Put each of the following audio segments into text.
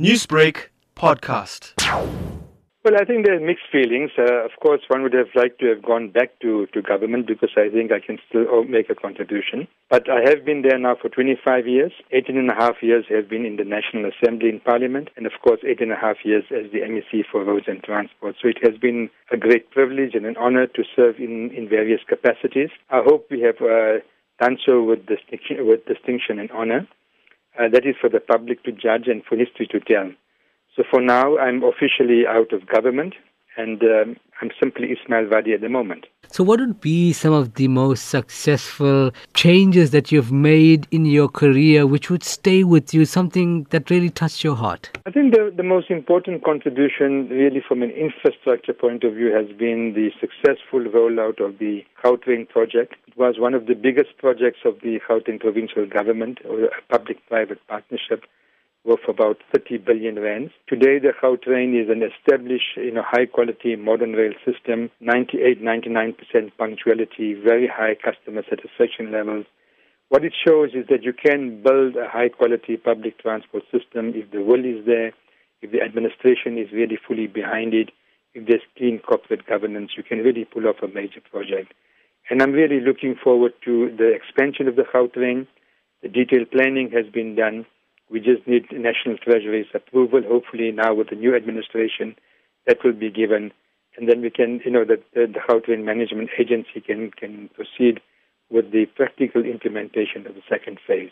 Newsbreak podcast. Well, I think there are mixed feelings. Uh, of course, one would have liked to have gone back to, to government because I think I can still oh, make a contribution. But I have been there now for 25 years. 18 and a half years have been in the National Assembly in Parliament, and of course, eight and a half years as the MEC for Roads and Transport. So it has been a great privilege and an honor to serve in, in various capacities. I hope we have uh, done so with distinction, with distinction and honor. Uh, that is for the public to judge and for history to tell. So for now, I'm officially out of government and um, I'm simply Ismail Vadi at the moment. So, what would be some of the most successful changes that you've made in your career which would stay with you, something that really touched your heart? I think the, the most important contribution, really, from an infrastructure point of view, has been the successful rollout of the Gautrain project. It was one of the biggest projects of the Gauteng provincial government, or a public private partnership worth about 30 billion rands. Today, the Gautrain is an established, you know, high-quality modern rail system, 98, 99% punctuality, very high customer satisfaction levels. What it shows is that you can build a high-quality public transport system if the will is there, if the administration is really fully behind it, if there's clean corporate governance, you can really pull off a major project. And I'm really looking forward to the expansion of the Gautrain. The detailed planning has been done. We just need National Treasury's approval. Hopefully, now with the new administration, that will be given, and then we can, you know, the, the, the Gautrain Management Agency can can proceed with the practical implementation of the second phase.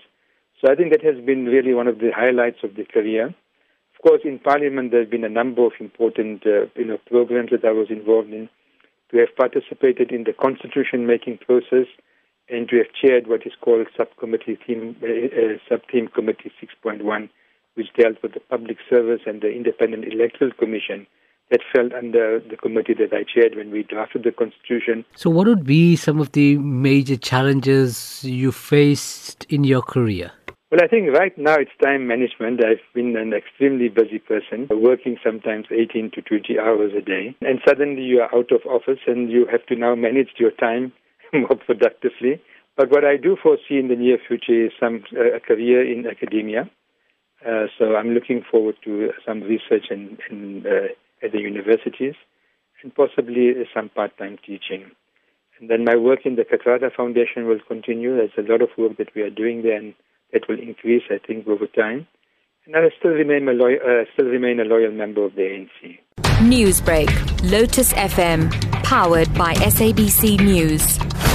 So I think that has been really one of the highlights of the career. Of course, in Parliament, there have been a number of important, uh, you know, programs that I was involved in. To have participated in the constitution-making process and to have chaired what is called subcommittee team, uh, uh, sub-team committee 6.1, which dealt with the public service and the independent electoral commission that fell under the committee that I chaired when we drafted the constitution. So, what would be some of the major challenges you faced in your career? Well, I think right now it's time management. I've been an extremely busy person, working sometimes 18 to 20 hours a day. And suddenly you are out of office and you have to now manage your time more productively. But what I do foresee in the near future is some uh, a career in academia. Uh, so I'm looking forward to some research and, in uh, at the universities and possibly some part-time teaching. And then my work in the Kathrada Foundation will continue. There's a lot of work that we are doing there, and that will increase, I think, over time. And I still remain a loyal, uh, still remain a loyal member of the ANC. Newsbreak, Lotus FM, powered by SABC News.